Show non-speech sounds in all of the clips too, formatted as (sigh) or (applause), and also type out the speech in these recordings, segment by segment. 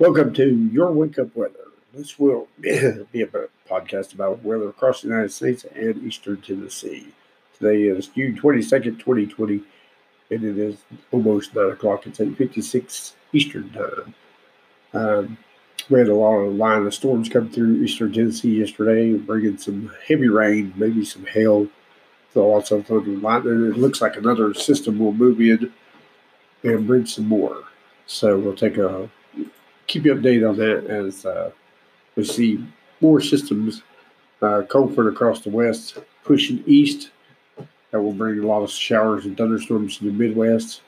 Welcome to Your Wake Up Weather. This will (clears throat) be a podcast about weather across the United States and Eastern Tennessee. Today is June 22nd, 2020, and it is almost 9 o'clock. It's 8.56 Eastern Time. Um, we had a lot of line of storms come through Eastern Tennessee yesterday, bringing some heavy rain, maybe some hail, so also thunder and lightning. It looks like another system will move in and bring some more. So we'll take a keep you updated on that as uh, we see more systems uh, front across the west pushing east. That will bring a lot of showers and thunderstorms to the Midwest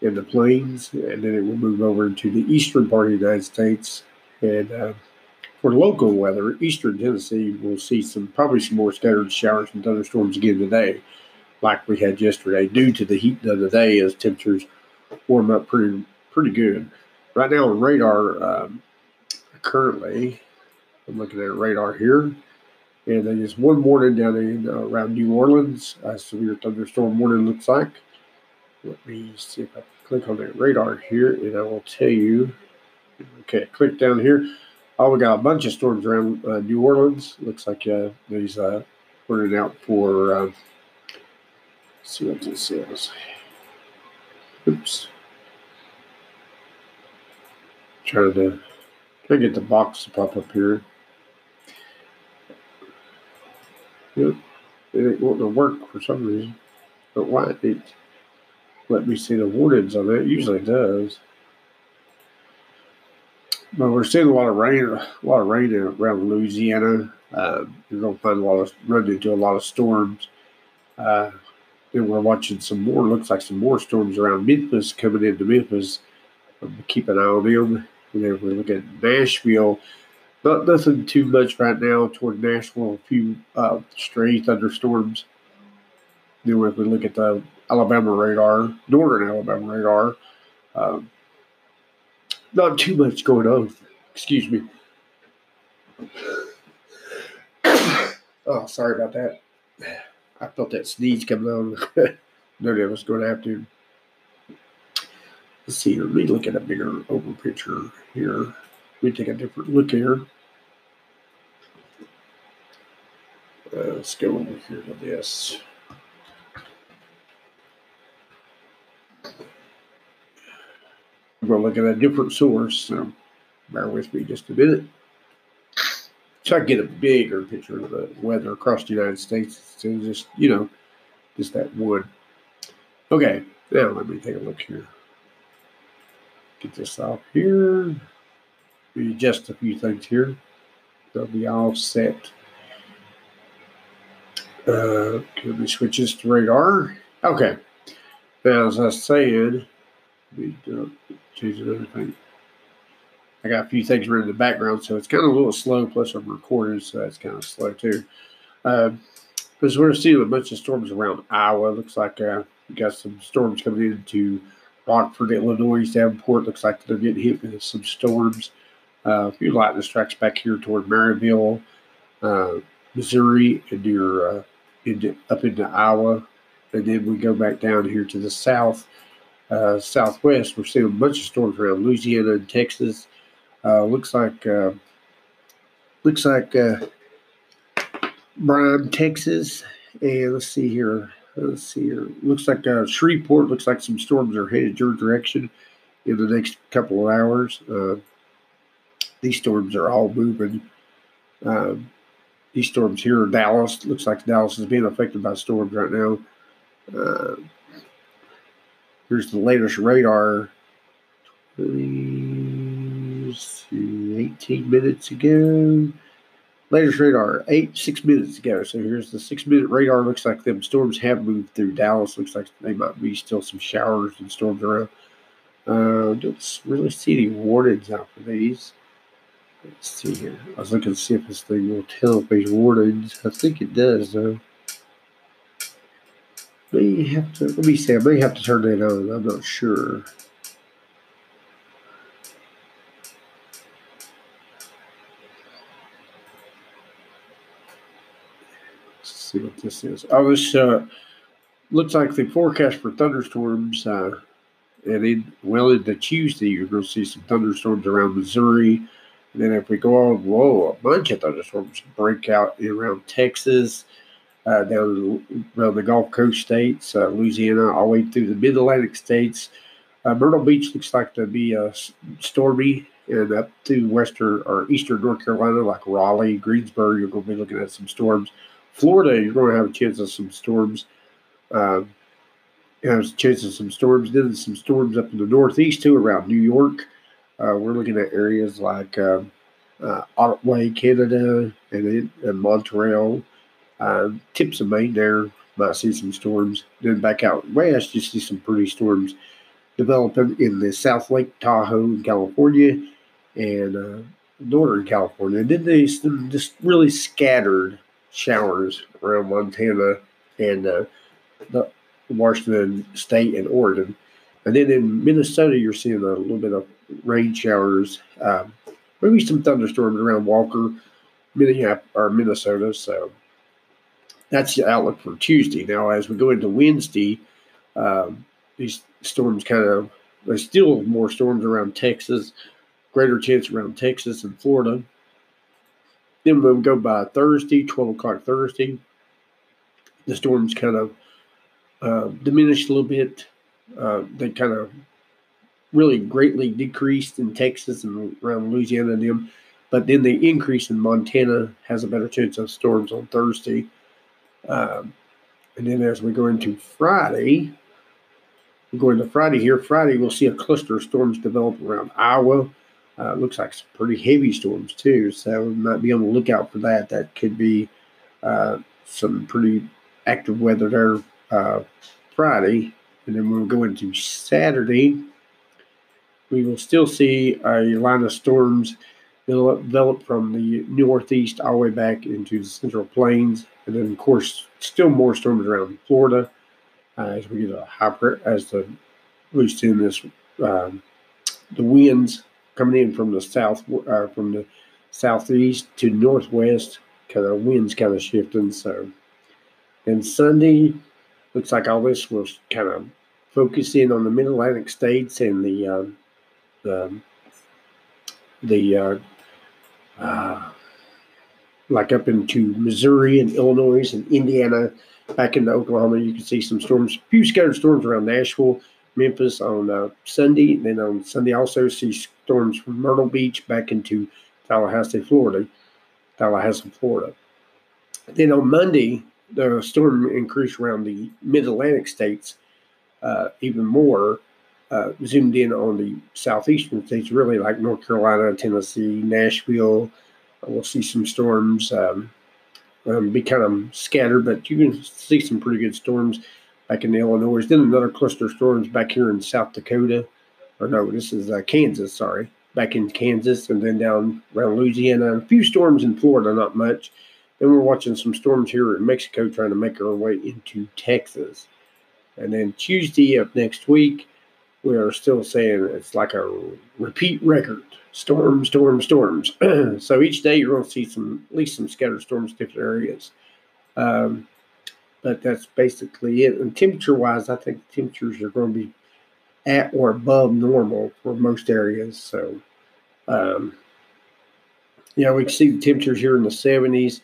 and the plains, and then it will move over into the eastern part of the United States. And uh, for local weather, eastern Tennessee will see some probably some more scattered showers and thunderstorms again today, like we had yesterday, due to the heat of the day as temperatures warm up pretty pretty good right now on radar, um, currently, I'm looking at radar here, and there's one warning down in uh, around New Orleans. A severe thunderstorm warning looks like. Let me see if I can click on that radar here, and I will tell you. Okay, click down here. Oh, we got a bunch of storms around uh, New Orleans. Looks like uh, these uh, running out for. Uh, see what this says. Oops. Trying to try to get the box to pop up here. Yep. It ain't wanting to work for some reason. But why it let me see the warnings on it? It Usually does. But we're seeing a lot of rain, a lot of rain around Louisiana. Uh, you're gonna find a lot of run into a lot of storms. Uh, and we're watching some more. Looks like some more storms around Memphis coming into Memphis. Keep an eye on them. You know, we look at Nashville, not nothing too much right now toward Nashville. A few uh, stray thunderstorms. Then if we look at the Alabama radar, northern Alabama radar, um, not too much going on. Excuse me. (coughs) oh, sorry about that. I felt that sneeze coming on. (laughs) no, I was going to have to Let's see, here. let me look at a bigger over picture here. Let me take a different look here. Uh, let's go over here to this. I'm going to look at a different source, so bear with me just a minute. So I get a bigger picture of the weather across the United States of just, you know, just that wood. Okay, now let me take a look here. Get this off here. Adjust a few things here. They'll be all set. Uh, can we switch this to radar? Okay. As I saying, we change another thing. I got a few things running in the background, so it's kind of a little slow. Plus, I'm recording, so that's kind of slow too. Uh, because we're seeing a bunch of storms around Iowa. Looks like uh, we got some storms coming into Rockford, Illinois, Davenport looks like they're getting hit with some storms. Uh, a few lightning strikes back here toward Maryville, uh, Missouri, and your uh, into, up into Iowa, and then we go back down here to the south, uh, southwest. We're seeing a bunch of storms around Louisiana and Texas. Uh, looks like uh, looks like Bryan, Texas, and let's see here. Let's see here. Looks like uh, Shreveport. Looks like some storms are headed your direction in the next couple of hours. Uh, these storms are all moving. Um, these storms here in Dallas. Looks like Dallas is being affected by storms right now. Uh, here's the latest radar. 18 minutes ago. Latest radar, eight, six minutes ago. So here's the six minute radar. Looks like them storms have moved through Dallas. Looks like they might be still some showers and storms around. Uh, don't really see any warnings out for these. Let's see here. I was looking to see if this thing will tell if these warnings. I think it does, though. May have to, let me see. I may have to turn that on. I'm not sure. See what this is. Oh, this uh, looks like the forecast for thunderstorms uh, And then, well, into Tuesday, you're going to see some thunderstorms around Missouri. And then if we go on, whoa, a bunch of thunderstorms break out around Texas, uh, down around the Gulf Coast states, uh, Louisiana, all the way through the Mid Atlantic states. Uh, Myrtle Beach looks like to be uh, stormy, and up to western or eastern North Carolina, like Raleigh, Greensboro, you're going to be looking at some storms. Florida, you're going to have a chance of some storms. Uh, has a chance of some storms. Then some storms up in the northeast too, around New York. Uh, we're looking at areas like uh, uh, Ottawa, Canada, and, and Montreal, uh, tips of Maine. There might see some storms. Then back out west, you see some pretty storms developing in the South Lake Tahoe in California and uh, Northern California. And then some just really scattered showers around Montana and uh, Washington State and Oregon. And then in Minnesota, you're seeing a little bit of rain showers, um, maybe some thunderstorms around Walker, Minnesota. So that's the outlook for Tuesday. Now, as we go into Wednesday, um, these storms kind of there's still more storms around Texas, greater chance around Texas and Florida. Then we'll go by Thursday, 12 o'clock Thursday. The storms kind of uh, diminished a little bit. Uh, they kind of really greatly decreased in Texas and around Louisiana and them. But then the increase in Montana has a better chance of storms on Thursday. Um, and then as we go into Friday, we go into Friday here. Friday, we'll see a cluster of storms develop around Iowa. Uh, looks like some pretty heavy storms too, so we might be on the lookout for that. That could be uh, some pretty active weather there uh, Friday, and then we'll go into Saturday. We will still see a line of storms develop from the northeast all the way back into the central plains, and then of course still more storms around Florida uh, as we get a high as the we see this um, the winds coming in from the south uh, from the southeast to northwest, kind of winds kind of shifting. So, and Sunday looks like all this will kind of focus in on the Mid Atlantic states and the uh, the the uh, uh, like up into Missouri and Illinois and Indiana, back into Oklahoma. You can see some storms, a few scattered storms around Nashville, Memphis on uh, Sunday. Then on Sunday, also see storms from Myrtle Beach back into Tallahassee, Florida. Tallahassee, Florida. Then on Monday, the storm increased around the mid Atlantic states uh, even more. Uh, zoomed in on the southeastern states, really like North Carolina, Tennessee, Nashville. We'll see some storms um, um, be kind of scattered, but you can see some pretty good storms back in Illinois. Then another cluster of storms back here in South Dakota, or no, this is uh, Kansas, sorry, back in Kansas, and then down around Louisiana. A few storms in Florida, not much. Then we're watching some storms here in Mexico trying to make our way into Texas. And then Tuesday of next week, we are still saying it's like a repeat record storm, storm, storms. (clears throat) so each day you're going to see some, at least some scattered storms, different areas. Um, but that's basically it. And temperature wise, I think temperatures are going to be at or above normal for most areas. So, um, yeah, we can see the temperatures here in the 70s.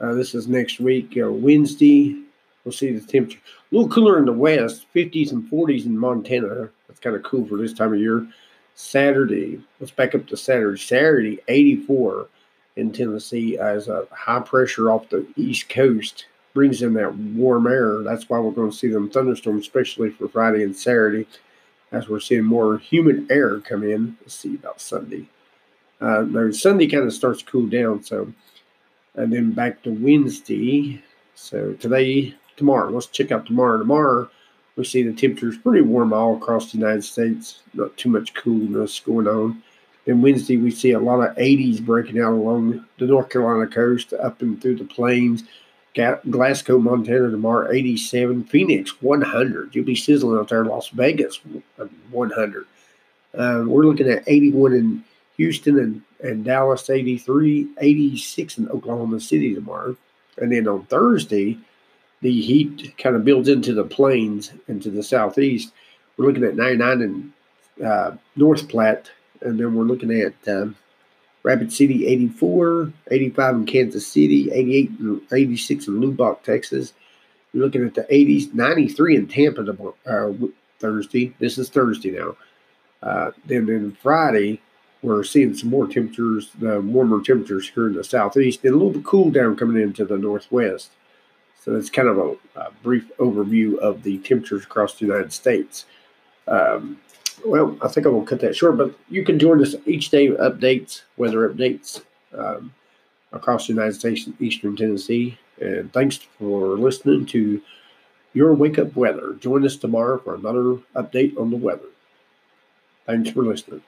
Uh, this is next week, uh, Wednesday. We'll see the temperature a little cooler in the west, 50s and 40s in Montana. That's kind of cool for this time of year. Saturday, let's back up to Saturday. Saturday, 84 in Tennessee as a high pressure off the east coast brings in that warm air. That's why we're going to see them thunderstorms, especially for Friday and Saturday, as we're seeing more humid air come in. Let's see about Sunday. Uh, no, Sunday kind of starts to cool down, so and then back to Wednesday. So today, tomorrow, let's check out tomorrow. Tomorrow, we see the temperatures pretty warm all across the United States, not too much coolness going on. Then Wednesday, we see a lot of 80s breaking out along the North Carolina coast, up and through the plains. Glasgow, Montana tomorrow, 87. Phoenix, 100. You'll be sizzling out there. Las Vegas, 100. Uh, we're looking at 81 in Houston and and Dallas 83, 86 in Oklahoma City tomorrow. And then on Thursday, the heat kind of builds into the plains into the southeast. we're looking at 99 in uh, North Platte, and then we're looking at um, Rapid City 84, 85 in Kansas City, 88 and 86 in Lubbock, Texas. You're looking at the 80s, 93 in Tampa uh, Thursday. This is Thursday now. Uh, then then Friday, we're seeing some more temperatures, the warmer temperatures here in the southeast, and a little bit cool down coming into the northwest. So that's kind of a, a brief overview of the temperatures across the United States. Um, well, I think I will cut that short, but you can join us each day updates, weather updates um, across the United States and Eastern Tennessee. And thanks for listening to your wake up weather. Join us tomorrow for another update on the weather. Thanks for listening.